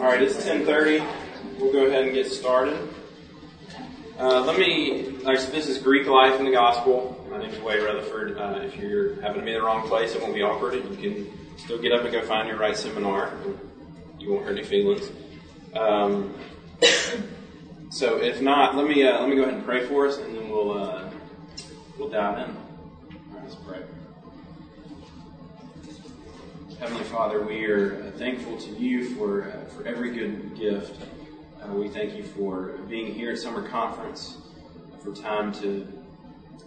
All right, it's 10:30. We'll go ahead and get started. Uh, let me. Like, this is Greek life in the gospel. My name is Wayne Rutherford. Uh, if you're happen to be in the wrong place, it won't be awkward. You can still get up and go find your right seminar. You won't hurt any feelings. Um, so if not, let me uh, let me go ahead and pray for us, and then we'll uh, we'll dive in. All right, let's pray. Heavenly Father, we are uh, thankful to you for, uh, for every good gift. Uh, we thank you for being here at summer conference, for time to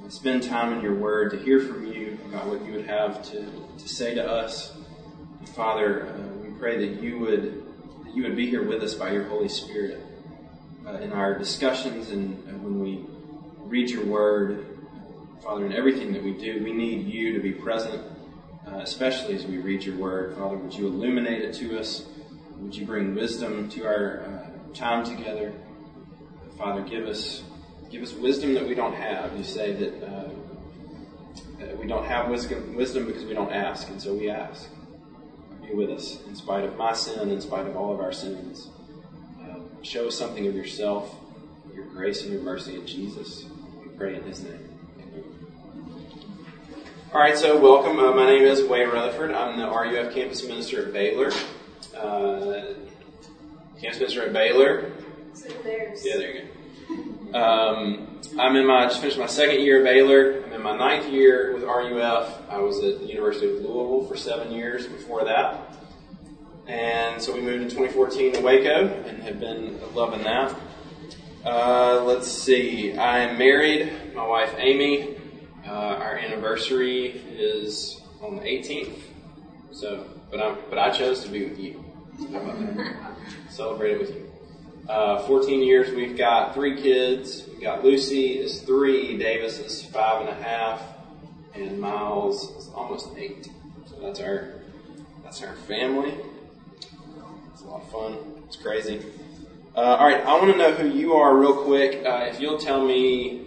spend time in your word, to hear from you about what you would have to, to say to us. Father, uh, we pray that you would that you would be here with us by your Holy Spirit uh, in our discussions and, and when we read your word. Father, in everything that we do, we need you to be present uh, especially as we read your word. Father, would you illuminate it to us? Would you bring wisdom to our uh, time together? Father, give us give us wisdom that we don't have. You say that, uh, that we don't have wisdom, wisdom because we don't ask, and so we ask. Be with us in spite of my sin, in spite of all of our sins. Uh, show us something of yourself, your grace and your mercy in Jesus. We pray in His name. All right, so welcome. Uh, my name is Wayne Rutherford. I'm the RUF campus minister at Baylor. Uh, campus minister at Baylor. Yeah, there you go. Um, I'm in my just finished my second year at Baylor. I'm in my ninth year with RUF. I was at the University of Louisville for seven years before that, and so we moved in 2014 to Waco and have been loving that. Uh, let's see. I am married. My wife Amy. Uh, our anniversary is on the 18th. So, but I'm, but I chose to be with you. How about that? Celebrate it with you. Uh, 14 years. We've got three kids. We've got Lucy is three, Davis is five and a half, and Miles is almost eight. So that's our that's our family. It's a lot of fun. It's crazy. Uh, all right, I want to know who you are real quick. Uh, if you'll tell me,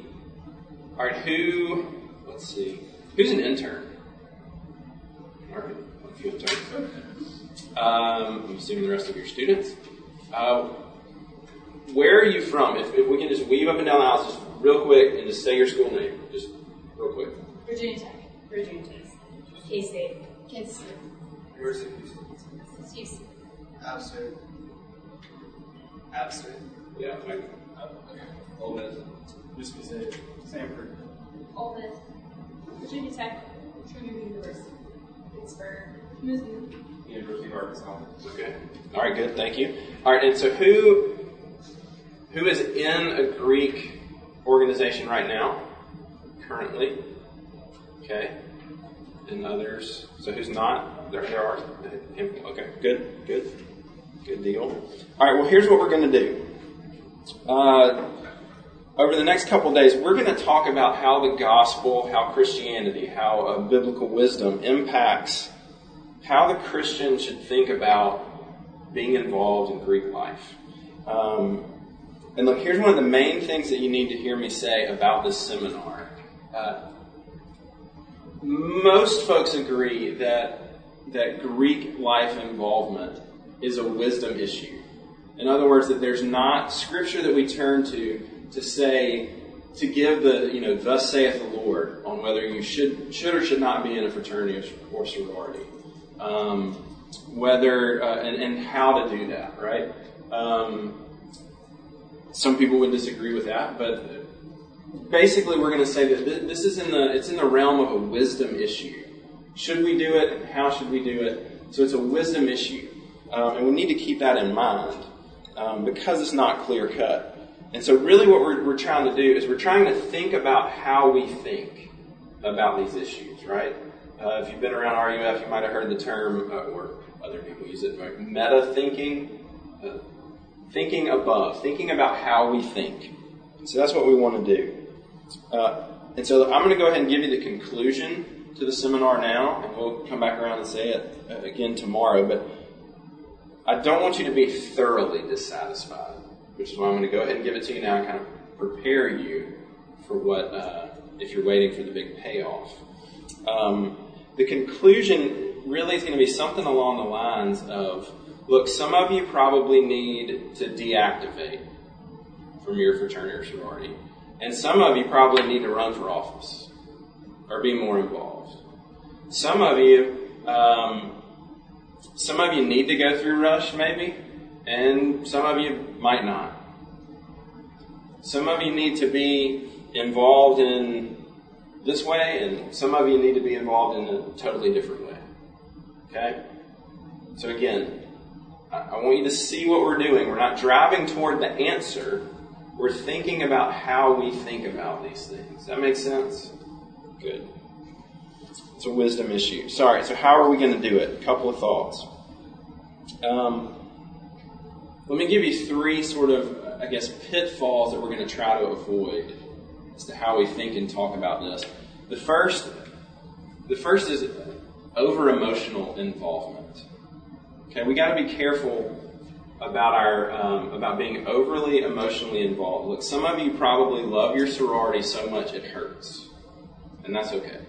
all right, who Let's see. Who's an intern? All right, a few interns. Um, I'm assuming the rest of your students. Uh, where are you from? If, if, we can just weave up and down the aisles just real quick and just say your school name, just real quick. Virginia Tech. Virginia Tech. K-State. Kansas City. University of Houston. Houston. App State. App State. Yeah, like, Ole Miss. Mississippi State. Stanford. Ole Miss. Virginia Tech. Trinity University. Pittsburgh. Mizzou. University of Arkansas. okay. All right, good. Thank you. All right, and so who who is in a Greek organization right now? Currently, okay. And others. So who's not? There, there are. Okay, good, good, good deal. All right. Well, here's what we're going to do. Uh, over the next couple days, we're going to talk about how the gospel, how Christianity, how uh, biblical wisdom impacts how the Christian should think about being involved in Greek life. Um, and look, here's one of the main things that you need to hear me say about this seminar. Uh, most folks agree that that Greek life involvement is a wisdom issue. In other words, that there's not scripture that we turn to to say to give the you know thus saith the Lord on whether you should should or should not be in a fraternity or sorority, um, whether uh, and, and how to do that, right? Um, some people would disagree with that, but basically we're going to say that this is in the it's in the realm of a wisdom issue. Should we do it, and how should we do it? So it's a wisdom issue, um, and we need to keep that in mind um, because it's not clear cut. And so, really, what we're, we're trying to do is we're trying to think about how we think about these issues, right? Uh, if you've been around RUF, you might have heard the term, uh, or other people use it, meta thinking, uh, thinking above, thinking about how we think. So that's what we want to do. Uh, and so I'm going to go ahead and give you the conclusion to the seminar now, and we'll come back around and say it uh, again tomorrow. But I don't want you to be thoroughly dissatisfied which is why I'm going to go ahead and give it to you now and kind of prepare you for what, uh, if you're waiting for the big payoff. Um, the conclusion really is going to be something along the lines of look, some of you probably need to deactivate from your fraternity or sorority, and some of you probably need to run for office or be more involved. Some of you, um, some of you need to go through Rush, maybe, and some of you might not. Some of you need to be involved in this way, and some of you need to be involved in a totally different way. Okay? So again, I want you to see what we're doing. We're not driving toward the answer. We're thinking about how we think about these things. That makes sense? Good. It's a wisdom issue. Sorry, so how are we going to do it? A couple of thoughts. Um, let me give you three sort of, I guess, pitfalls that we're going to try to avoid as to how we think and talk about this. The first, the first is over emotional involvement. Okay, we got to be careful about our um, about being overly emotionally involved. Look, some of you probably love your sorority so much it hurts, and that's okay.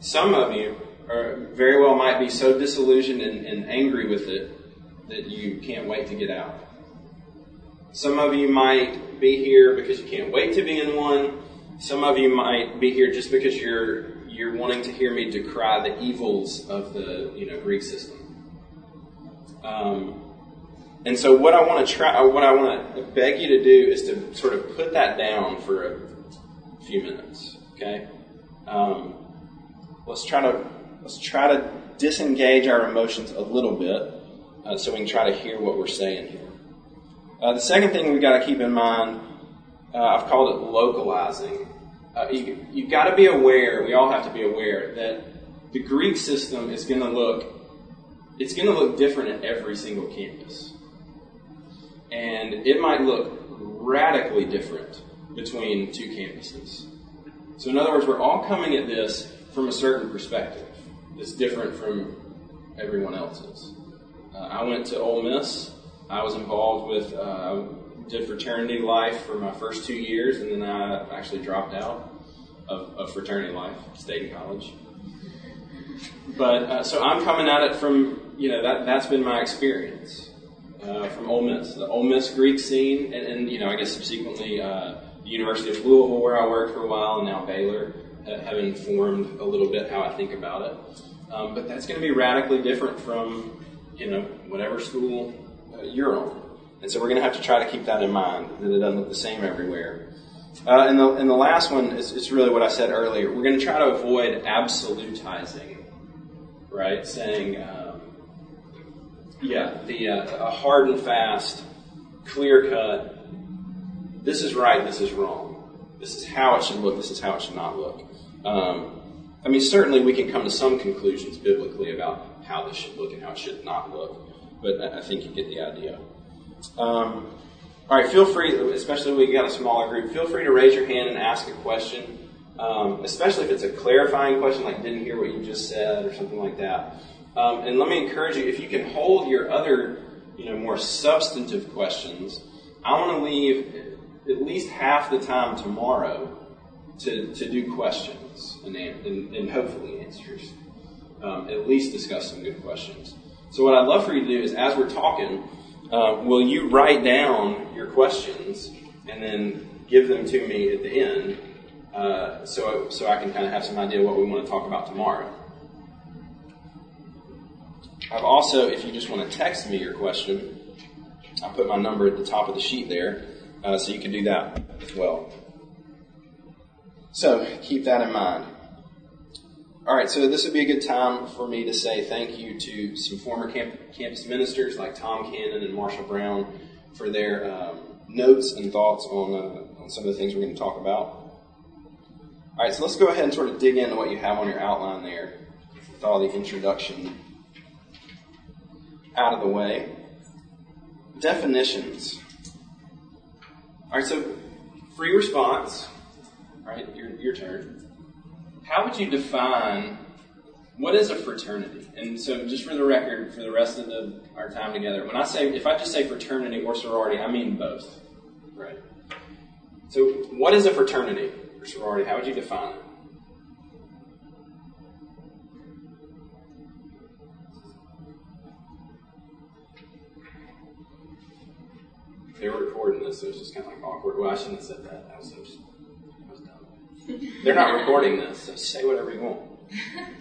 Some of you are, very well might be so disillusioned and, and angry with it that you can't wait to get out. Some of you might be here because you can't wait to be in one. Some of you might be here just because you're you're wanting to hear me decry the evils of the you know Greek system. Um, and so what I want to try, what I want to beg you to do is to sort of put that down for a few minutes. Okay. Um, let's try to let's try to disengage our emotions a little bit, uh, so we can try to hear what we're saying here. Uh, the second thing we've got to keep in mind, uh, I've called it localizing. Uh, you, you've got to be aware. We all have to be aware that the Greek system is going to look it's going to look different at every single campus. And it might look radically different between two campuses. So, in other words, we're all coming at this from a certain perspective that's different from everyone else's. Uh, I went to Ole Miss. I was involved with, uh, did fraternity life for my first two years, and then I actually dropped out of, of fraternity life, stayed in college. But uh, so I'm coming at it from you know that that's been my experience uh, from Ole Miss, the Ole Miss Greek scene, and, and you know I guess subsequently uh, the University of Louisville where I worked for a while, and now Baylor have informed a little bit how I think about it. Um, but that's going to be radically different from you know whatever school uh, you're on, and so we're going to have to try to keep that in mind that it doesn't look the same everywhere. Uh, and, the, and the last one is, is really what I said earlier. We're going to try to avoid absolutizing right? Saying, um, yeah, the uh, a hard and fast, clear cut. This is right. This is wrong. This is how it should look. This is how it should not look. Um, I mean, certainly we can come to some conclusions biblically about how this should look and how it should not look, but I think you get the idea. Um, all right, feel free, especially when we got a smaller group, feel free to raise your hand and ask a question um, especially if it's a clarifying question, like didn't hear what you just said or something like that. Um, and let me encourage you, if you can hold your other, you know, more substantive questions, I want to leave at least half the time tomorrow to, to do questions and, and, and hopefully answers. Um, at least discuss some good questions. So what I'd love for you to do is, as we're talking, uh, will you write down your questions and then give them to me at the end uh, so, so I can kind of have some idea what we want to talk about tomorrow. I've also, if you just want to text me your question, I put my number at the top of the sheet there, uh, so you can do that as well. So keep that in mind. All right, so this would be a good time for me to say thank you to some former camp- campus ministers like Tom Cannon and Marshall Brown for their um, notes and thoughts on, uh, on some of the things we're going to talk about. All right, so let's go ahead and sort of dig into what you have on your outline there with all the introduction out of the way. Definitions. All right, so free response. All right, your, your turn how would you define what is a fraternity? And so, just for the record, for the rest of the, our time together, when I say, if I just say fraternity or sorority, I mean both. Right. So, what is a fraternity or sorority? How would you define it? They were recording this, so it was just kind of like awkward. Well, I shouldn't have said that. I was just that was dumb. They're not recording this, so say whatever you want.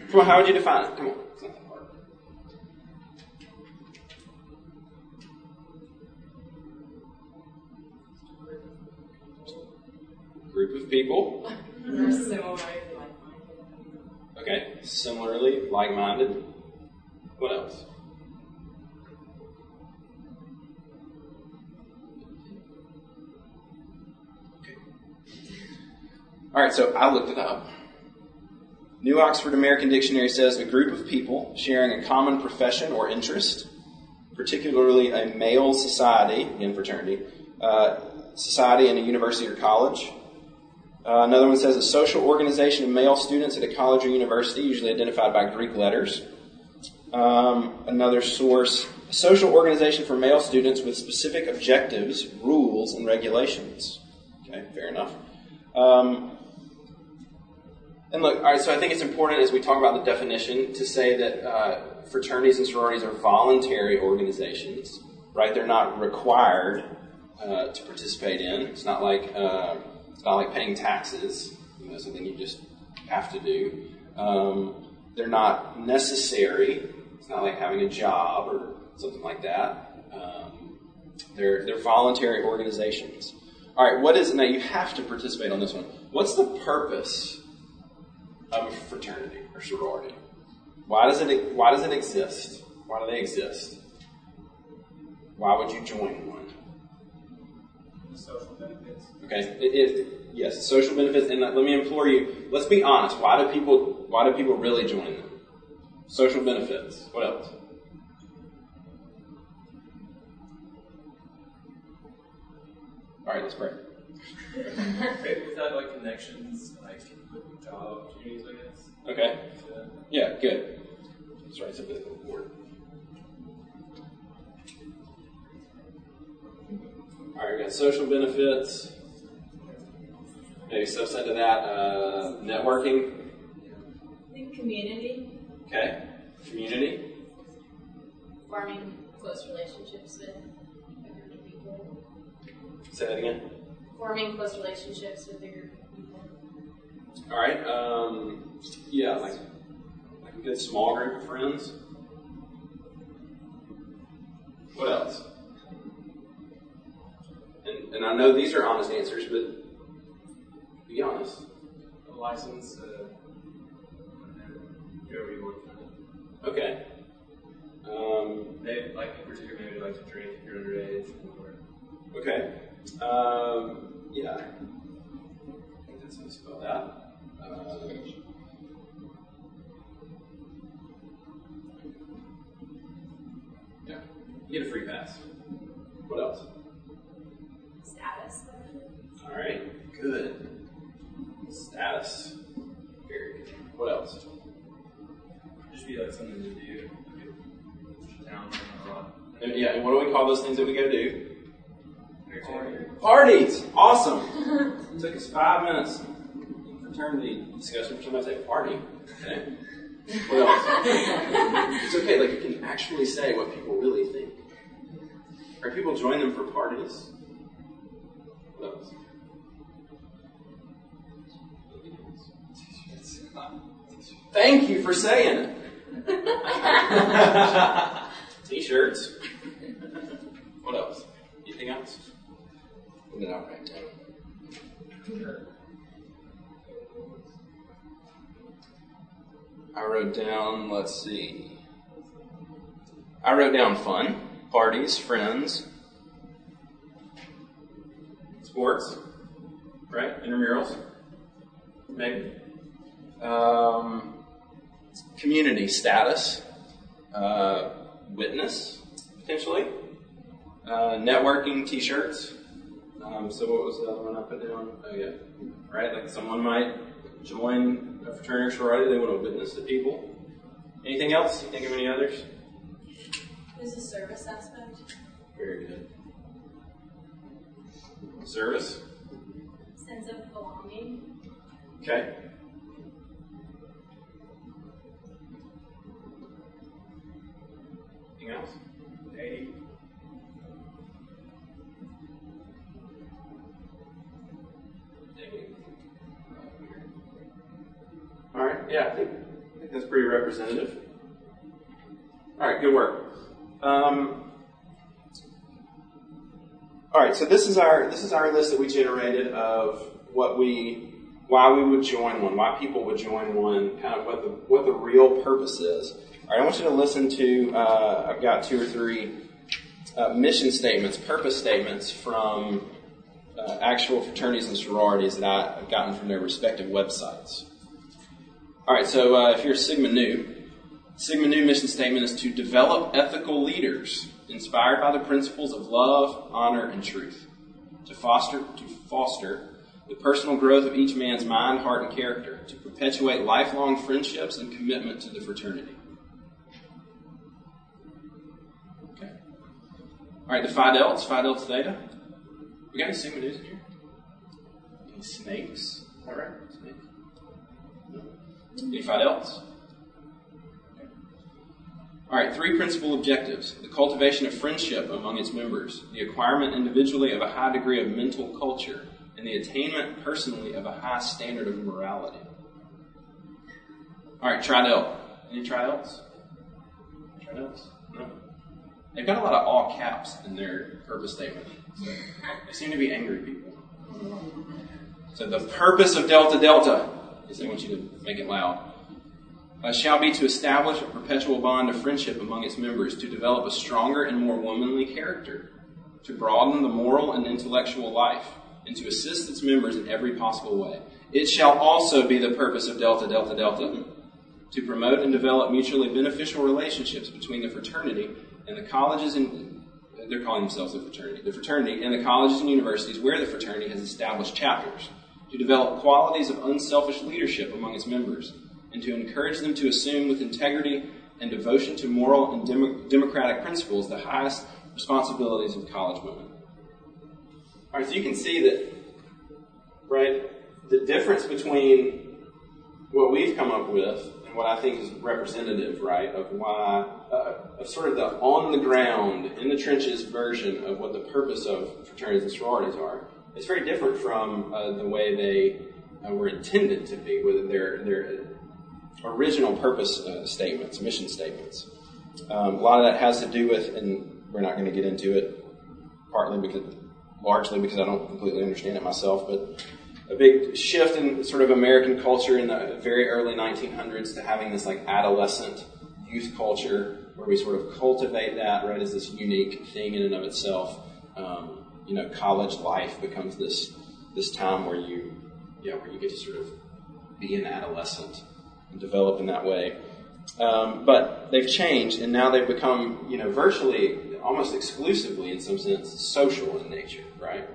Come on, how would you define it? Come on. It's not that hard. Group of people. Like Okay, similarly like-minded. What else? All right, so I looked it up. New Oxford American Dictionary says a group of people sharing a common profession or interest, particularly a male society, in fraternity, uh, society in a university or college, uh, another one says a social organization of male students at a college or university, usually identified by Greek letters. Um, another source, a social organization for male students with specific objectives, rules, and regulations. Okay, fair enough. Um, and look, all right, so I think it's important as we talk about the definition to say that uh, fraternities and sororities are voluntary organizations, right? They're not required uh, to participate in. It's not like uh, it's not like paying taxes, you know, something you just have to do. Um, they're not necessary. It's not like having a job or something like that. Um, they're they're voluntary organizations. All right, what is now? You have to participate on this one. What's the purpose of a fraternity or sorority? Why does it Why does it exist? Why do they exist? Why would you join one? Social benefits. Okay, it is yes, social benefits. And let me implore you: let's be honest. Why do people? Why do people really join them? Social benefits. What else? All right, let's pray. Without like connections, like with job opportunities, I guess. Okay. Yeah. Yeah, good. That's right. It's a biblical word. All right, we got social benefits. Maybe subset to that, uh, networking. I think community, Okay. Community. forming close relationships with different people, Say that again. Forming close relationships with your people. All right. Um, yeah, like like a good small group of friends. What else? And, and I know these are honest answers, but be honest. A license, uh, whoever you want. Okay. Um, They like in particular maybe like to drink if you're underage or okay. Um, yeah. I think that's how you spell that. Uh, yeah. You get a free pass. What else? Status. All right. Good. Status. Very good. What else? just be like something to do. Like, town a lot. And, yeah. And what do we call those things that we go do? Parties! Awesome! it took us five minutes in fraternity discussion for somebody to say party. Okay. What else? it's okay, like you can actually say what people really think. Are people join them for parties. What else? T shirts. Thank you for saying it. T-shirts. What else? Anything else? I write down? I wrote down, let's see. I wrote down fun, parties, friends, sports, right? Intramurals, maybe. Um, community status, uh, witness, potentially. Uh, networking t-shirts. Um, so what was the other one I put down? Oh yeah, right. Like someone might join a fraternity or sorority. They want to witness to people. Anything else? You think of any others? There's a service aspect. Very good. Service. Sense of belonging. Okay. Anything else? Dating. Pretty representative. All right, good work. Um, all right, so this is our this is our list that we generated of what we why we would join one, why people would join one, kind of what the what the real purpose is. All right, I want you to listen to. Uh, I've got two or three uh, mission statements, purpose statements from uh, actual fraternities and sororities that I've gotten from their respective websites. All right, so uh, if you're Sigma Nu, Sigma Nu mission statement is to develop ethical leaders inspired by the principles of love, honor, and truth, to foster to foster the personal growth of each man's mind, heart, and character, to perpetuate lifelong friendships and commitment to the fraternity. Okay. All right, the Phi Delts, Phi Delta Theta. We got any Sigma Nus in here? Any snakes? All right. Any Phi Delts? All right, three principal objectives the cultivation of friendship among its members, the acquirement individually of a high degree of mental culture, and the attainment personally of a high standard of morality. All right, Tri-Delt. Any Tri-Delts? Tri-Delts? No. They've got a lot of all caps in their purpose statement. So they seem to be angry people. So the purpose of Delta Delta is they want you to make it loud. Uh, shall be to establish a perpetual bond of friendship among its members, to develop a stronger and more womanly character, to broaden the moral and intellectual life, and to assist its members in every possible way. It shall also be the purpose of Delta Delta Delta to promote and develop mutually beneficial relationships between the fraternity and the colleges and they're calling themselves the fraternity, the fraternity and the colleges and universities where the fraternity has established chapters, to develop qualities of unselfish leadership among its members, and to encourage them to assume with integrity and devotion to moral and dem- democratic principles the highest responsibilities of college women. All right, so you can see that, right, the difference between what we've come up with and what I think is representative, right, of why, uh, of sort of the on the ground, in the trenches version of what the purpose of fraternities and sororities are. It's very different from uh, the way they uh, were intended to be, with their their original purpose uh, statements, mission statements. Um, a lot of that has to do with, and we're not going to get into it, partly because largely because I don't completely understand it myself, but a big shift in sort of American culture in the very early 1900s to having this like adolescent youth culture where we sort of cultivate that right as this unique thing in and of itself. Um, you know, college life becomes this this time where you yeah where you get to sort of be an adolescent and develop in that way. Um, but they've changed, and now they've become, you know, virtually, almost exclusively, in some sense, social in nature, right?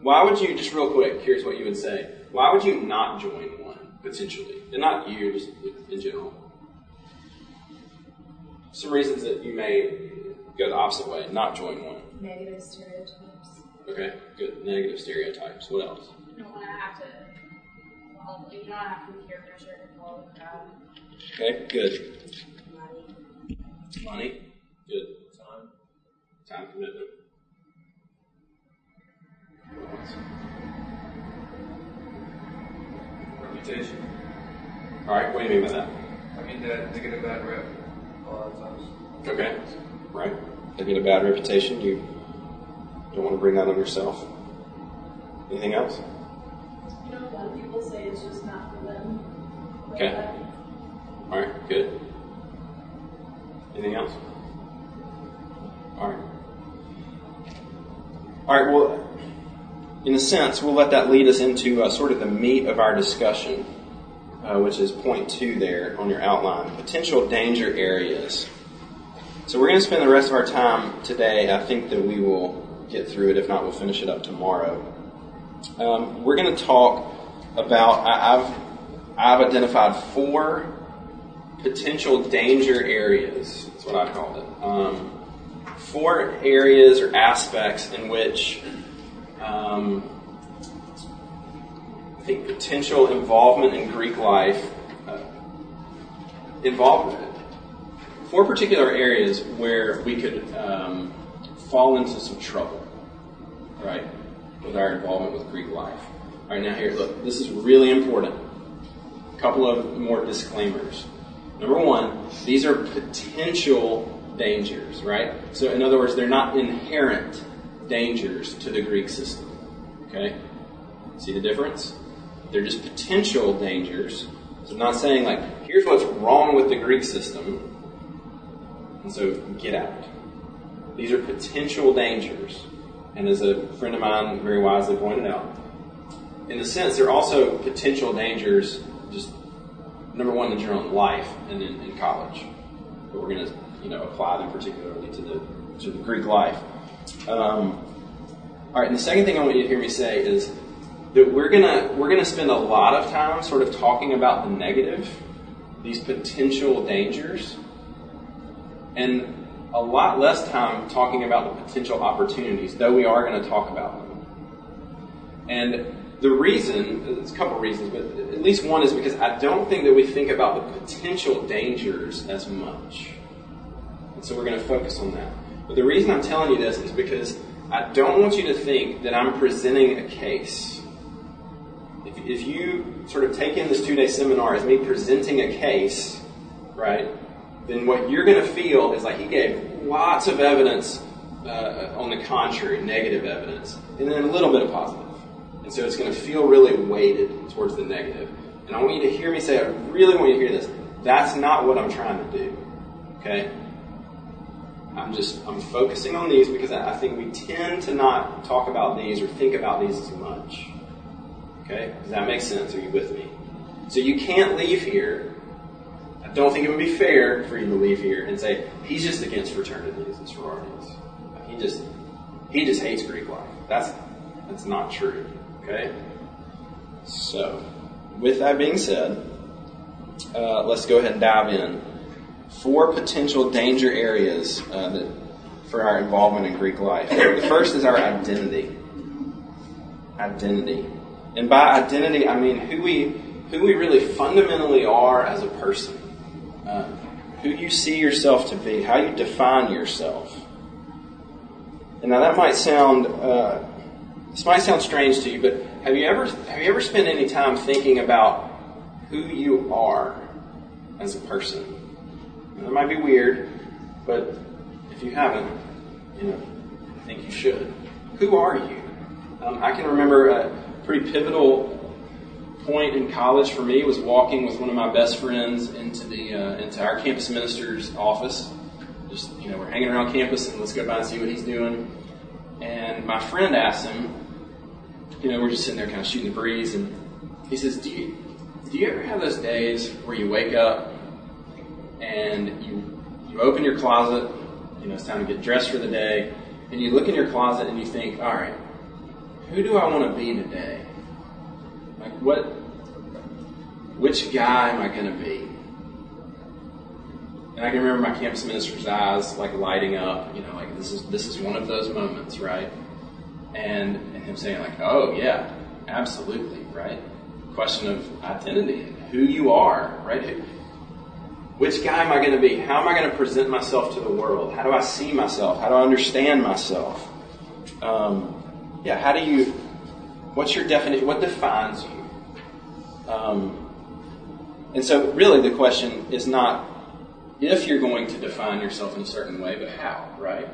Why would you, just real quick, here's what you would say. Why would you not join one, potentially? And not you, just in general. Some reasons that you may go the opposite way, not join one. Negative stereotypes. Okay, good. Negative stereotypes. What else? You don't want to have to, well, you don't have to be peer pressure to follow the crowd. Okay, good. Money. Money. Good. Time. Time commitment. What else? Reputation. All right, what do you mean by that? I mean, that they get a bad rep a lot of times. Okay, right. They get a bad reputation. You don't want to bring that on yourself. Anything else? You know, a lot of people say it's just not for them. Okay. All right, good. Anything else? All right. All right, well, in a sense, we'll let that lead us into uh, sort of the meat of our discussion, uh, which is point two there on your outline potential danger areas. So we're going to spend the rest of our time today. I think that we will get through it. If not, we'll finish it up tomorrow. Um, we're going to talk about, I, I've, I've identified four potential danger areas. That's what I called it. Um, four areas or aspects in which um, I think potential involvement in Greek life uh, involvement. Four particular areas where we could um, fall into some trouble, right, with our involvement with Greek life. All right, now here, look, this is really important. a couple of more disclaimers. Number one, these are potential dangers, right? So, in other words, they're not inherent dangers to the Greek system. Okay? See the difference? They're just potential dangers. So, I'm not saying, like, here's what's wrong with the Greek system, and so get out. These are potential dangers. And as a friend of mine very wisely pointed out, in a sense, they're also potential dangers, just number one, in your own life and in, in college. But we're going to, you know, apply them particularly to the to the Greek life. Um, all right, and the second thing I want you to hear me say is that we're gonna we're gonna spend a lot of time sort of talking about the negative, these potential dangers, and a lot less time talking about the potential opportunities, though we are going to talk about them. And the reason, there's a couple reasons, but at least one is because I don't think that we think about the potential dangers as much. And so we're going to focus on that. But the reason I'm telling you this is because I don't want you to think that I'm presenting a case. If, if you sort of take in this two day seminar as me presenting a case, right, then what you're going to feel is like he gave lots of evidence uh, on the contrary, negative evidence, and then a little bit of positive. And so it's going to feel really weighted towards the negative. And I want you to hear me say, I really want you to hear this. That's not what I'm trying to do. Okay? I'm just, I'm focusing on these because I think we tend to not talk about these or think about these too much. Okay? Does that make sense? Are you with me? So you can't leave here. I don't think it would be fair for you to leave here and say, he's just against fraternities and sororities. He just, he just hates Greek life. That's, that's not true. Okay? So, with that being said, uh, let's go ahead and dive in. Four potential danger areas uh, that, for our involvement in Greek life. The first is our identity. Identity. And by identity, I mean who we, who we really fundamentally are as a person. Uh, who you see yourself to be, how you define yourself. And now that might sound uh, this might sound strange to you, but have you ever have you ever spent any time thinking about who you are as a person? That might be weird, but if you haven't, you know, I think you should. Who are you? Um, I can remember a pretty pivotal point in college for me was walking with one of my best friends into the uh, into our campus minister's office. Just you know, we're hanging around campus and let's go by and see what he's doing. And my friend asked him, you know, we're just sitting there kind of shooting the breeze, and he says, "Do you do you ever have those days where you wake up and you you open your closet, you know, it's time to get dressed for the day, and you look in your closet and you think, all right, who do I want to be today? Like what? Which guy am I going to be?" And I can remember my campus minister's eyes like lighting up, you know, like this is this is one of those moments, right? And and him saying like, "Oh yeah, absolutely, right." Question of identity and who you are, right? Which guy am I going to be? How am I going to present myself to the world? How do I see myself? How do I understand myself? Um, yeah, how do you? What's your definition? What defines you? Um, and so, really, the question is not if you're going to define yourself in a certain way, but how, right?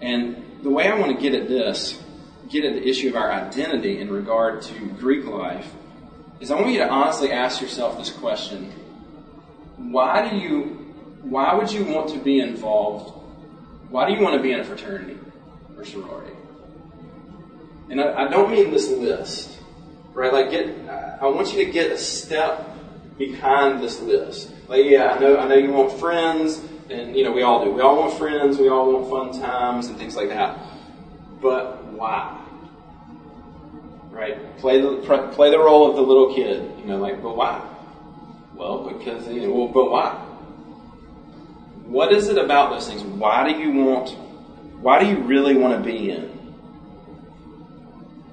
And the way I want to get at this, get at the issue of our identity in regard to Greek life, is I want you to honestly ask yourself this question. Why do you, why would you want to be involved? Why do you want to be in a fraternity or sorority? And I, I don't mean this list, right? Like get, I want you to get a step behind this list. Like, yeah, I know, I know you want friends, and you know we all do. We all want friends. We all want fun times and things like that. But why? Right? Play the play the role of the little kid. You know, like, but why? Well, because you know, well, but why? What is it about those things? Why do you want? Why do you really want to be in?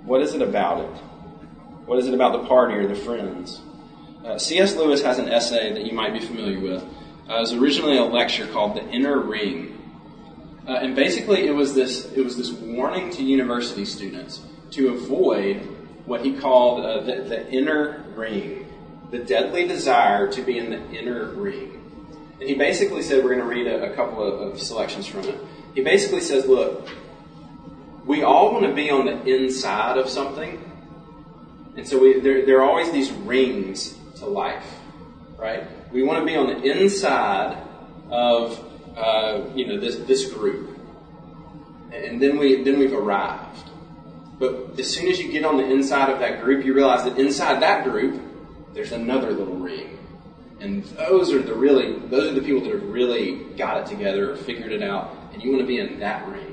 What is it about it? What is it about the party or the friends? Uh, C.S. Lewis has an essay that you might be familiar with. Uh, it was originally a lecture called "The Inner Ring," uh, and basically it was this it was this warning to university students to avoid what he called uh, the, the, inner ring. the deadly desire to be in the inner ring. And he basically said, we're going to read a, a couple of, of selections from it. He basically says, look, we all want to be on the inside of something. And so we, there, there are always these rings to life, right? We want to be on the inside of, uh, you know, this, this group. And then we, then we've arrived. But as soon as you get on the inside of that group, you realize that inside that group, there's another little ring. And those are the really, those are the people that have really got it together or figured it out. And you want to be in that ring.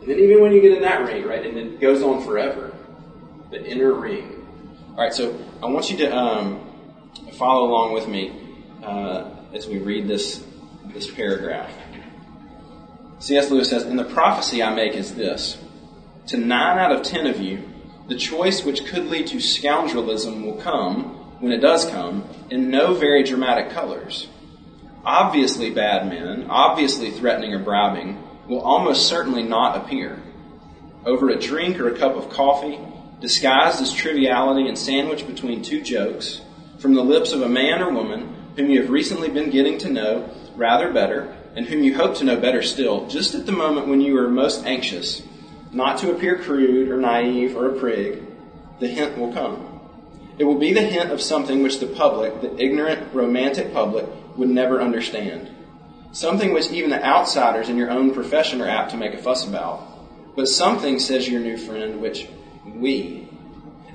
And then even when you get in that ring, right, and it goes on forever, the inner ring. All right, so I want you to um, follow along with me uh, as we read this this paragraph. C.S. Lewis says, "And the prophecy I make is this: to nine out of ten of you, the choice which could lead to scoundrelism will come, when it does come, in no very dramatic colors. Obviously bad men, obviously threatening or bribing, will almost certainly not appear. Over a drink or a cup of coffee, disguised as triviality and sandwiched between two jokes, from the lips of a man or woman whom you have recently been getting to know rather better, and whom you hope to know better still, just at the moment when you are most anxious, not to appear crude or naive or a prig, the hint will come. It will be the hint of something which the public, the ignorant, romantic public, would never understand. Something which even the outsiders in your own profession are apt to make a fuss about. But something, says your new friend, which we,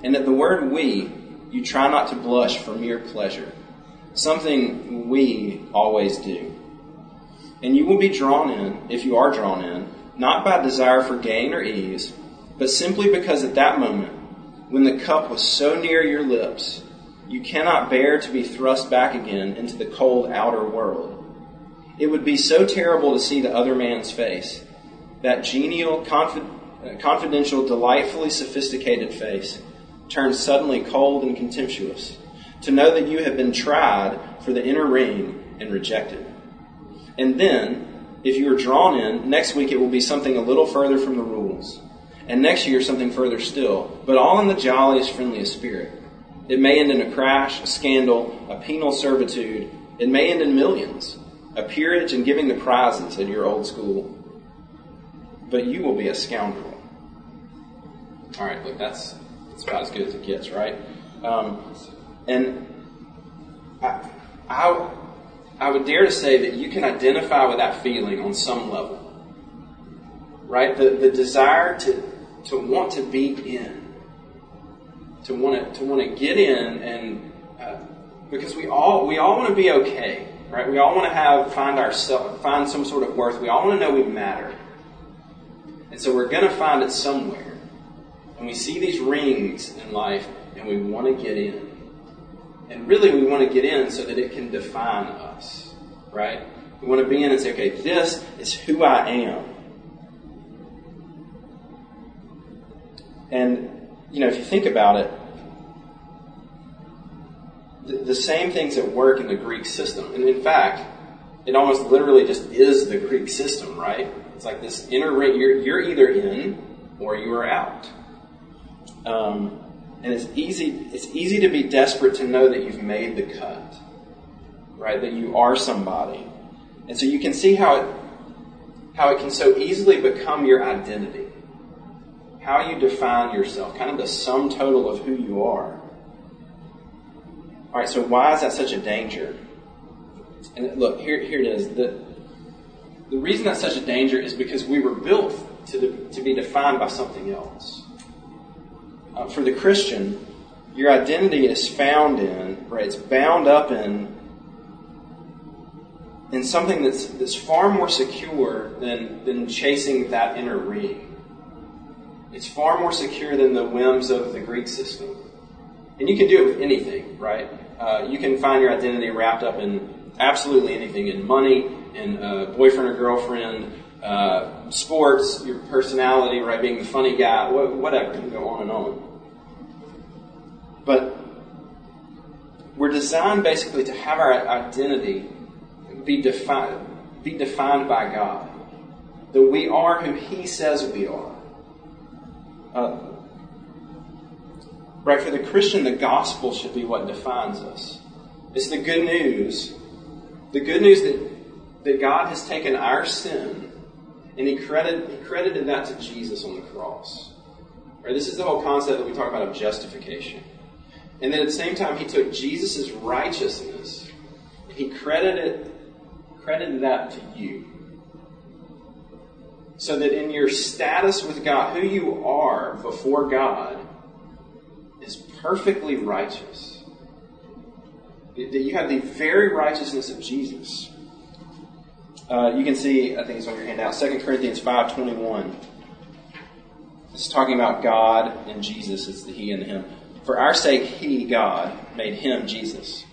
and at the word we, you try not to blush for mere pleasure. Something we always do. And you will be drawn in, if you are drawn in, not by desire for gain or ease, but simply because at that moment, when the cup was so near your lips, you cannot bear to be thrust back again into the cold outer world. It would be so terrible to see the other man's face, that genial, confid- uh, confidential, delightfully sophisticated face, turn suddenly cold and contemptuous, to know that you have been tried for the inner ring and rejected. And then, if you are drawn in, next week it will be something a little further from the rules. And next year something further still, but all in the jolliest, friendliest spirit. It may end in a crash, a scandal, a penal servitude. It may end in millions, a peerage and giving the prizes at your old school. But you will be a scoundrel. All right, look, that's, that's about as good as it gets, right? Um, and I, I, I would dare to say that you can identify with that feeling on some level. Right? The, the desire to, to want to be in. To want to, to want to get in and, uh, because we all, we all want to be okay. Right? We all want to have, find ourselves, find some sort of worth. We all want to know we matter. And so we're going to find it somewhere. And we see these rings in life and we want to get in. And really, we want to get in so that it can define us, right? We want to be in and say, okay, this is who I am. And, you know, if you think about it, the, the same things that work in the Greek system. And in fact, it almost literally just is the Greek system, right? It's like this inner ring. You're, you're either in or you are out. Um, and it's easy, it's easy to be desperate to know that you've made the cut, right? That you are somebody. And so you can see how it, how it can so easily become your identity. How you define yourself, kind of the sum total of who you are. All right, so why is that such a danger? And look, here, here it is. The, the reason that's such a danger is because we were built to, to be defined by something else. Uh, for the Christian, your identity is found in, right? It's bound up in, in something that's, that's far more secure than, than chasing that inner ring. It's far more secure than the whims of the Greek system. And you can do it with anything, right? Uh, you can find your identity wrapped up in absolutely anything in money, in a boyfriend or girlfriend, uh, sports, your personality, right? Being the funny guy, whatever. You can go on and on. But we're designed basically to have our identity be defined, be defined by God. That we are who He says we are. Uh, Right? For the Christian, the gospel should be what defines us. It's the good news. The good news that, that God has taken our sin and he, credit, he credited that to Jesus on the cross. Right? This is the whole concept that we talk about of justification. And then at the same time, he took Jesus' righteousness and he credited, credited that to you. So that in your status with God, who you are before God is perfectly righteous. That you have the very righteousness of Jesus. Uh, you can see, I think it's on your handout, 2 Corinthians 5.21. It's talking about God and Jesus. It's the He and the Him. For our sake, He, God, made Him, Jesus.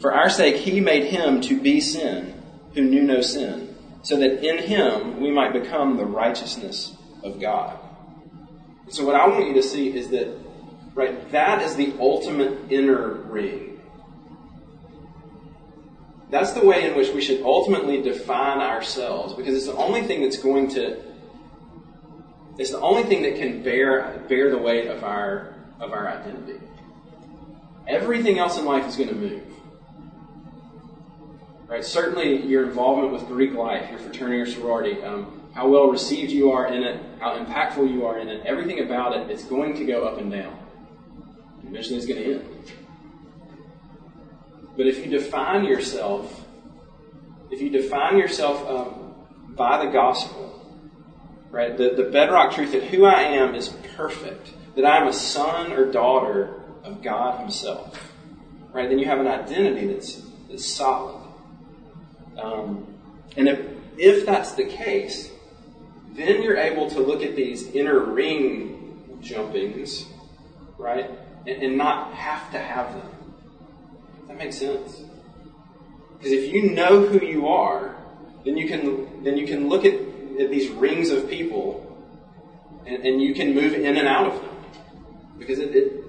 For our sake, He made Him to be sin, who knew no sin, so that in Him we might become the righteousness of God. So what I want you to see is that, right, that is the ultimate inner ring. That's the way in which we should ultimately define ourselves, because it's the only thing that's going to it's the only thing that can bear bear the weight of our of our identity. Everything else in life is going to move. Right? Certainly, your involvement with Greek life, your fraternity or sorority, um, how well received you are in it, how impactful you are in it, everything about it, it's going to go up and down. Eventually, it's going to end. But if you define yourself, if you define yourself um, by the gospel, right, the, the bedrock truth that who I am is perfect, that I am a son or daughter of God Himself, right, then you have an identity that's, that's solid. Um, and if, if that's the case, then you're able to look at these inner ring jumpings, right, and, and not have to have them. That makes sense. Because if you know who you are, then you can then you can look at, at these rings of people and, and, you can move in and out of them. Because it, it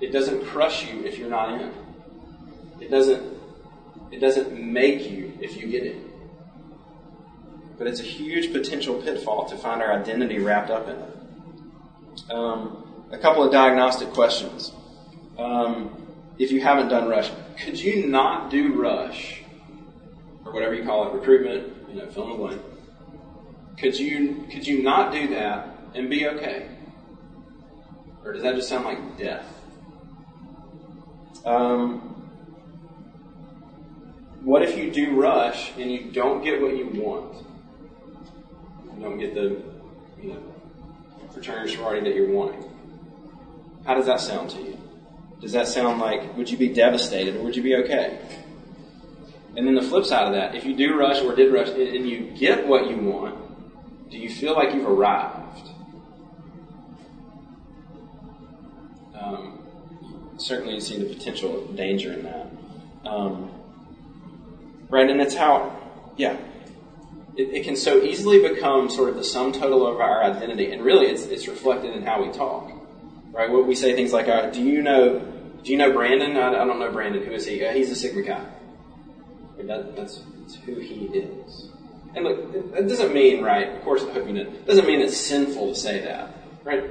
it doesn't crush you if you're not in. It doesn't it doesn't make you if you get in. But it's a huge potential pitfall to find our identity wrapped up in it. Um, a couple of diagnostic questions. Um, if you haven't done Rush, could you not do Rush, or whatever you call it, recruitment, you know, fill in the blank? Could you could you not do that and be okay? Or does that just sound like death? Um, what if you do Rush and you don't get what you want? You don't get the you know fraternity sorority that you're wanting. How does that sound to you? Does that sound like, would you be devastated or would you be okay? And then the flip side of that, if you do rush or did rush and you get what you want, do you feel like you've arrived? Um, certainly you see the potential danger in that. Um, right, and that's how, yeah, it, it, can so easily become sort of the sum total of our identity, and really it's, it's reflected in how we talk right? We say things like, uh, "Do you know? Do you know Brandon? I, I don't know Brandon. Who is he? Uh, he's a Sigma guy. That, that's, that's, who he is." And look, it doesn't mean, right? Of course, I hope you know. It doesn't mean it's sinful to say that, right?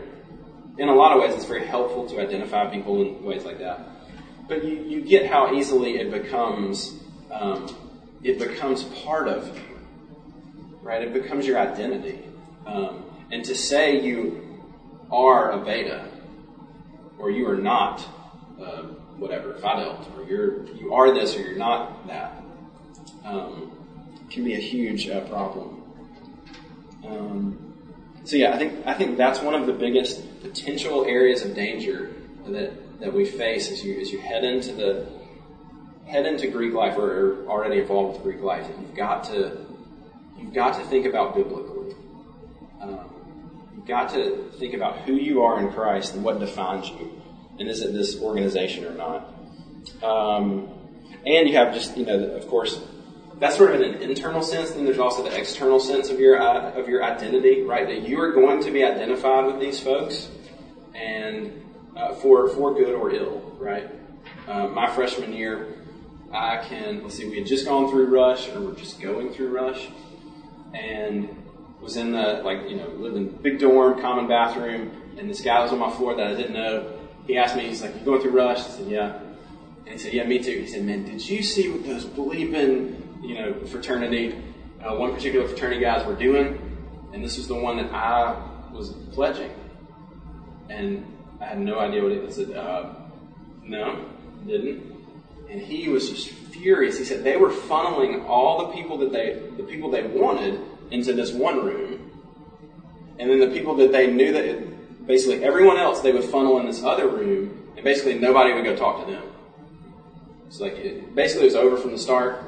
In a lot of ways, it's very helpful to identify people in ways like that. But you, you get how easily it becomes um, it becomes part of you, right? It becomes your identity. Um, and to say you are a beta or you are not uh, whatever Phi Delta, or you're you are this or you're not that, um, can be a huge uh, problem. Um, so yeah, I think I think that's one of the biggest potential areas of danger that that we face as you as you head into the head into Greek life or are already involved with Greek life. You've got to you've got to think about biblically. Got to think about who you are in Christ and what defines you, and is it this organization or not? Um, and you have just, you know, of course, that's sort of in an internal sense. Then there's also the external sense of your uh, of your identity, right? That you are going to be identified with these folks, and uh, for for good or ill, right? Uh, my freshman year, I can let's see, we had just gone through Rush, or we're just going through Rush, and was in the like you know lived in big dorm, common bathroom, and this guy was on my floor that I didn't know, he asked me, he's like, you going through Rush? I said, yeah. And he said, yeah, me too. He said, man, did you see what those bleeping, you know, fraternity, uh, one particular fraternity guys were doing? And this was the one that I was pledging. And I had no idea what it was. Uh, no, didn't. And he was just furious. He said they were funneling all the people that they, the people they wanted into this one room. And then the people that they knew that it, basically everyone else they would funnel in this other room and basically nobody would go talk to them. It's like it, basically it was over from the start.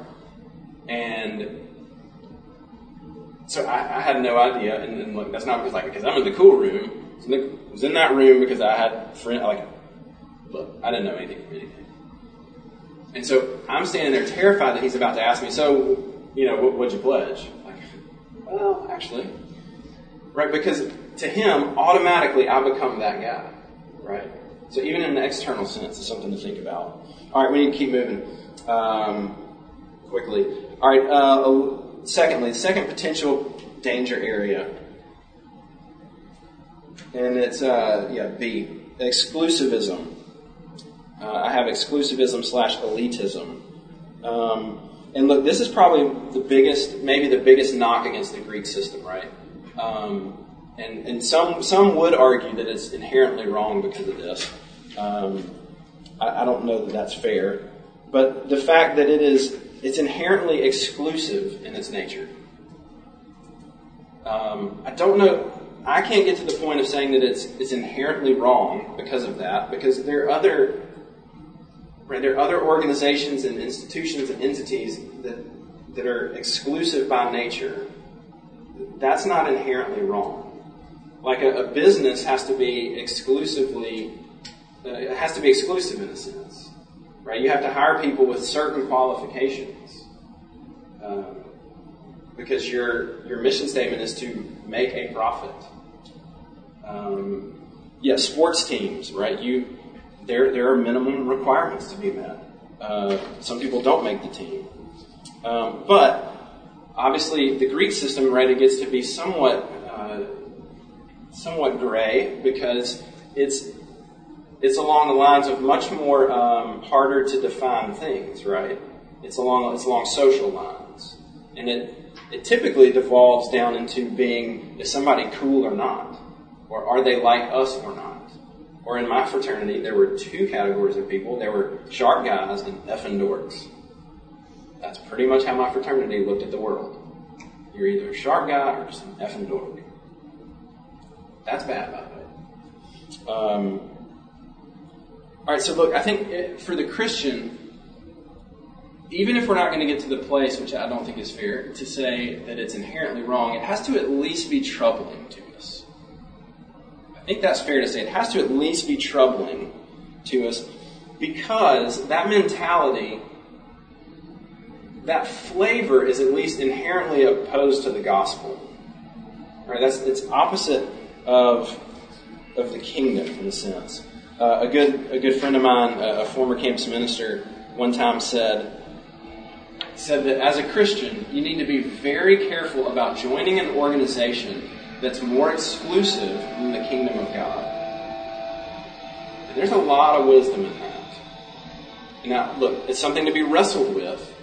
And so I, I had no idea, and, and look, that's not because like because I'm in the cool room. So I was in that room because I had friend like, look, I didn't know anything anything. And so I'm standing there terrified that he's about to ask me, so, you know, what, what'd you pledge? Like, well, actually, right? Because to him, automatically I become that guy, right? So even in an external sense, it's something to think about. All right, we need to keep moving um, quickly. All right, uh, secondly, the second potential danger area, and it's, uh, yeah, B, exclusivism. Uh, I have exclusivism slash elitism. Um, and look, this is probably the biggest, maybe the biggest knock against the Greek system, right? Um, and, and some, some would argue that it's inherently wrong because of this. Um, I, I don't know that that's fair. But the fact that it is, it's inherently exclusive in its nature. Um, I don't know, I can't get to the point of saying that it's, it's inherently wrong because of that, because there are other Right? There are other organizations and institutions and entities that, that are exclusive by nature. That's not inherently wrong. Like a, a business has to be exclusively, uh, it has to be exclusive in a sense. Right? You have to hire people with certain qualifications. Um, because your, your mission statement is to make a profit. Um, yeah, sports teams, right? You, there, there are minimum requirements to be met. Uh, some people don't make the team. Um, but obviously, the Greek system, right, it gets to be somewhat, uh, somewhat gray because it's it's along the lines of much more um, harder to define things, right? It's along it's along social lines, and it it typically devolves down into being is somebody cool or not, or are they like us or not? Or in my fraternity, there were two categories of people. There were sharp guys and effing dorks. That's pretty much how my fraternity looked at the world. You're either a sharp guy or just an effing dork. That's bad, by the way. Um, all right, so look, I think eh, for the Christian, even if we're not going to get to the place, which I don't think is fair, to say that it's inherently wrong, it has to at least be troubling to think that's fair to say. It has to at least be troubling to us because that mentality, that flavor is at least inherently opposed to the gospel. Right? That's it's opposite of of the kingdom in a sense. Uh, a good a good friend of mine, a former campus minister, one time said said that as a Christian, you need to be very careful about joining an organization that's more exclusive kingdom of God. And there's a lot of wisdom in that. Now, look, it's something to be wrestled with,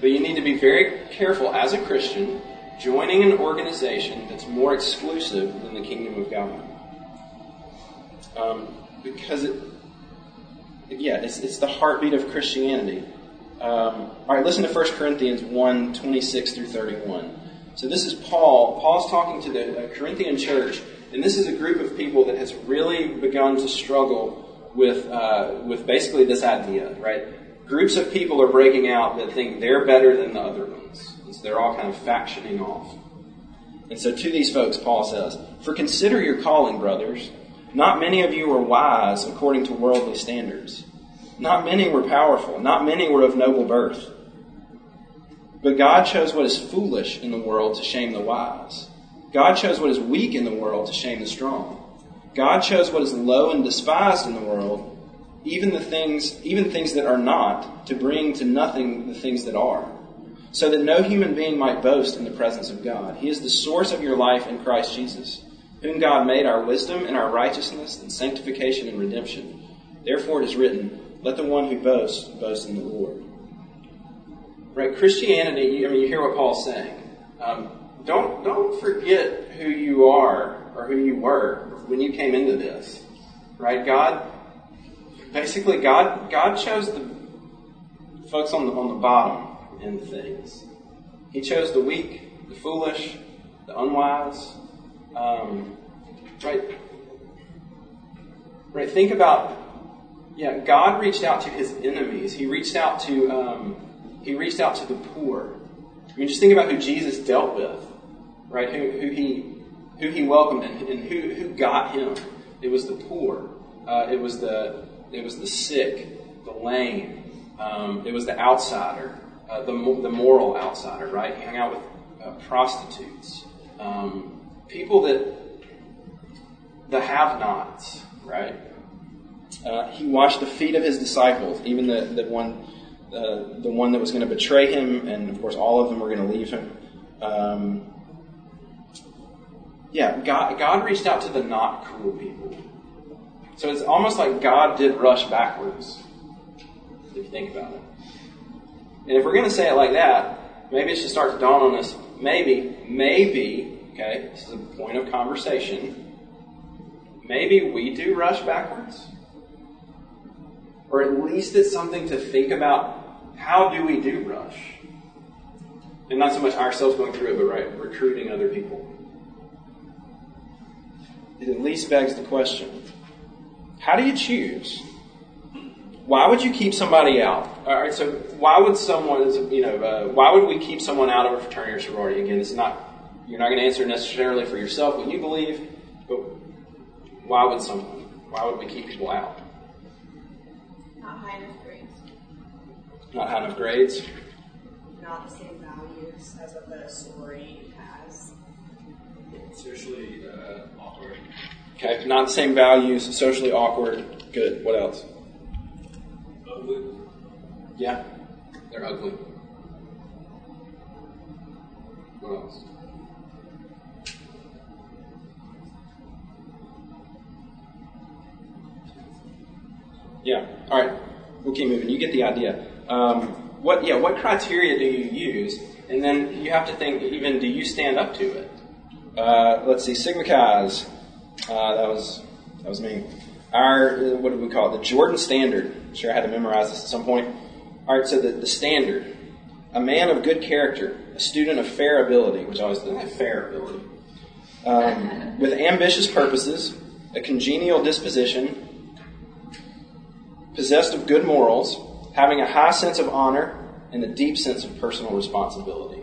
but you need to be very careful as a Christian joining an organization that's more exclusive than the kingdom of God. Um, because it, yeah, it's, it's the heartbeat of Christianity. Um, all right, listen to 1 Corinthians 1 26 through 31. So this is Paul. Paul's talking to the uh, Corinthian church, and this is a group of people that has really begun to struggle with uh, with basically this idea, right? Groups of people are breaking out that think they're better than the other ones, and so they're all kind of factioning off. And so to these folks, Paul says, "For consider your calling, brothers. Not many of you are wise according to worldly standards. Not many were powerful. Not many were of noble birth." But God chose what is foolish in the world to shame the wise. God chose what is weak in the world to shame the strong. God chose what is low and despised in the world, even the things, even things that are not, to bring to nothing the things that are, so that no human being might boast in the presence of God. He is the source of your life in Christ Jesus whom God made our wisdom and our righteousness and sanctification and redemption. Therefore it is written, let the one who boasts boast in the Lord. Right? Christianity, I mean, you hear what Paul's saying. Um, don't, don't forget who you are or who you were when you came into this. Right? God, basically, God, God chose the folks on the, on the bottom in things. He chose the weak, the foolish, the unwise. Um, right? Right? Think about, yeah, God reached out to his enemies. He reached out to, um, he reached out to the poor. I mean, just think about who Jesus dealt with, right? Who, who he, who he welcomed and, and who, who got him. It was the poor. Uh, it was the, it was the sick, the lame. Um, it was the outsider, uh, the, the moral outsider, right? He hung out with uh, prostitutes, um, people that, the have-nots, right? Uh, he washed the feet of his disciples, even the, the one uh, the one that was going to betray him, and of course, all of them were going to leave him. Um, yeah, God, God reached out to the not cool people. So it's almost like God did rush backwards, if you think about it. And if we're going to say it like that, maybe it should start to dawn on us. Maybe, maybe, okay, this is a point of conversation. Maybe we do rush backwards. Or at least it's something to think about. How do we do rush? And not so much ourselves going through it, but right, recruiting other people. It at least begs the question how do you choose? Why would you keep somebody out? All right, so why would someone, you know, uh, why would we keep someone out of a fraternity or sorority? Again, this is not, you're not going to answer necessarily for yourself what you believe, but why would someone, why would we keep people out? Not high enough grades. Not high enough grades? Not the same values as the sorority. Socially uh, awkward. Okay, not the same values, socially awkward. Good. What else? Ugly. Yeah, they're ugly. What else? Yeah. All right. We'll keep moving. You get the idea. Um, what? Yeah. What criteria do you use? And then you have to think. Even do you stand up to it? Uh, let's see. Sigma Chi's. Uh, that was that was me. Our uh, what do we call it? The Jordan Standard. I'm sure I had to memorize this at some point. All right. So the, the standard. A man of good character, a student of fair ability, which I always think fair ability, um, with ambitious purposes, a congenial disposition, possessed of good morals, having a high sense of honor, and a deep sense of personal responsibility.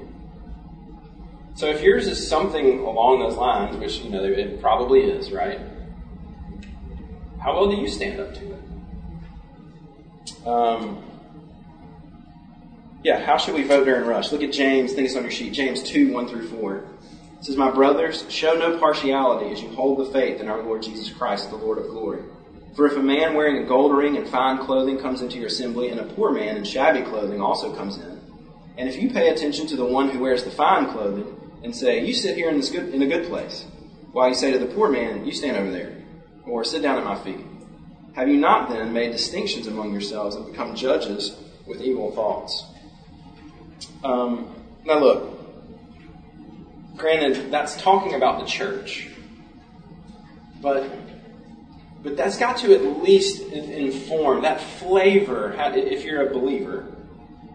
So if yours is something along those lines, which you know it probably is, right? How well do you stand up to it? Um, yeah, how should we vote during rush? Look at James, it's on your sheet, James 2, 1 through 4. It says, My brothers, show no partiality as you hold the faith in our Lord Jesus Christ, the Lord of glory. For if a man wearing a gold ring and fine clothing comes into your assembly, and a poor man in shabby clothing also comes in, and if you pay attention to the one who wears the fine clothing, and say, You sit here in this good in a good place, while you say to the poor man, You stand over there, or sit down at my feet. Have you not then made distinctions among yourselves and become judges with evil thoughts? Um, now look, granted, that's talking about the church, but but that's got to at least inform that flavor. If you're a believer,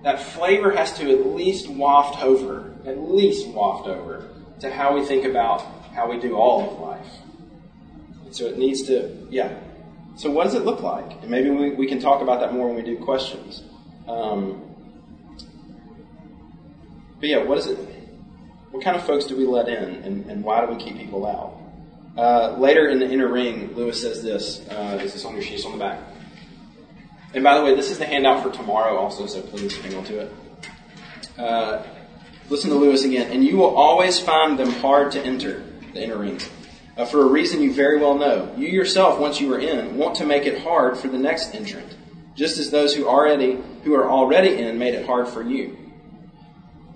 that flavor has to at least waft over, at least waft over to how we think about how we do all of life. so it needs to, yeah. So what does it look like? And maybe we, we can talk about that more when we do questions. Um, but yeah, what is it? What kind of folks do we let in, and, and why do we keep people out? Uh, later in the inner ring, Lewis says this. Uh, is this on your sheets on the back? And by the way, this is the handout for tomorrow also, so please hang on to it. Uh, listen to Lewis again. And you will always find them hard to enter, the inner ring. Uh, for a reason you very well know. You yourself, once you are in, want to make it hard for the next entrant, just as those who already who are already in made it hard for you.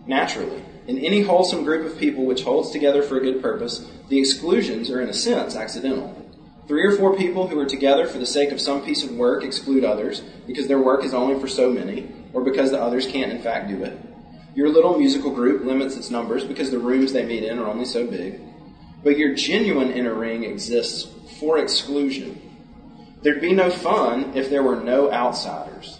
naturally. In any wholesome group of people which holds together for a good purpose, the exclusions are in a sense accidental. Three or four people who are together for the sake of some piece of work exclude others because their work is only for so many, or because the others can't in fact do it. Your little musical group limits its numbers because the rooms they meet in are only so big. But your genuine inner ring exists for exclusion. There'd be no fun if there were no outsiders.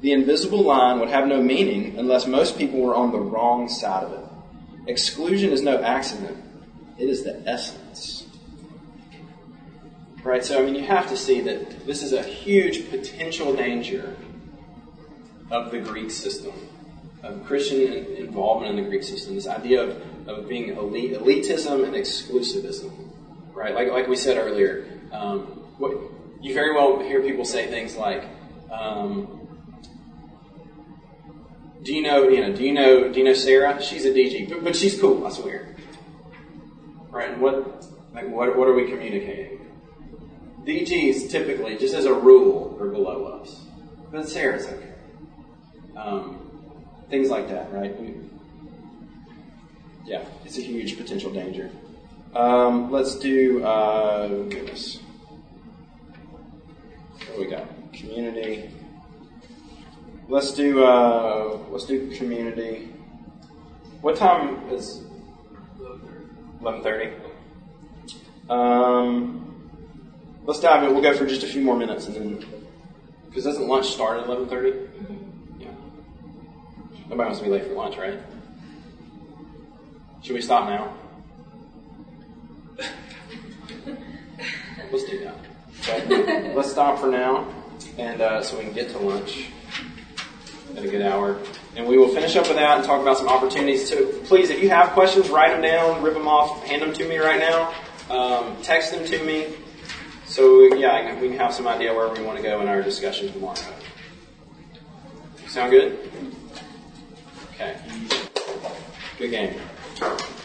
The invisible line would have no meaning unless most people were on the wrong side of it. Exclusion is no accident, it is the essence. Right? So, I mean, you have to see that this is a huge potential danger of the Greek system, of Christian involvement in the Greek system. This idea of, of being elite, elitism and exclusivism. Right? Like, like we said earlier, um, what, you very well hear people say things like, um, do you know, you know, do you know, do you know Sarah? She's a DG, but, but she's cool, I swear. Right? And what, like, what, what are we communicating? DGs typically, just as a rule, are below us. But Sarah's okay. Um, things like that, right? We, yeah, it's a huge potential danger. Um, let's do, uh, goodness. What we got? Community. Let's do, uh, let's do community. What time is? 11.30. Um, Let's dive in. We'll go for just a few more minutes and then, because doesn't lunch start at 11.30? Nobody wants to be late for lunch, right? Should we stop now? Let's do that. Okay. Let's stop for now, and uh, so we can get to lunch at a good hour. And we will finish up with that and talk about some opportunities. So please, if you have questions, write them down, rip them off, hand them to me right now. Um, text them to me. So yeah, we can have some idea where we want to go in our discussion tomorrow. Sound good? Okay. Good game.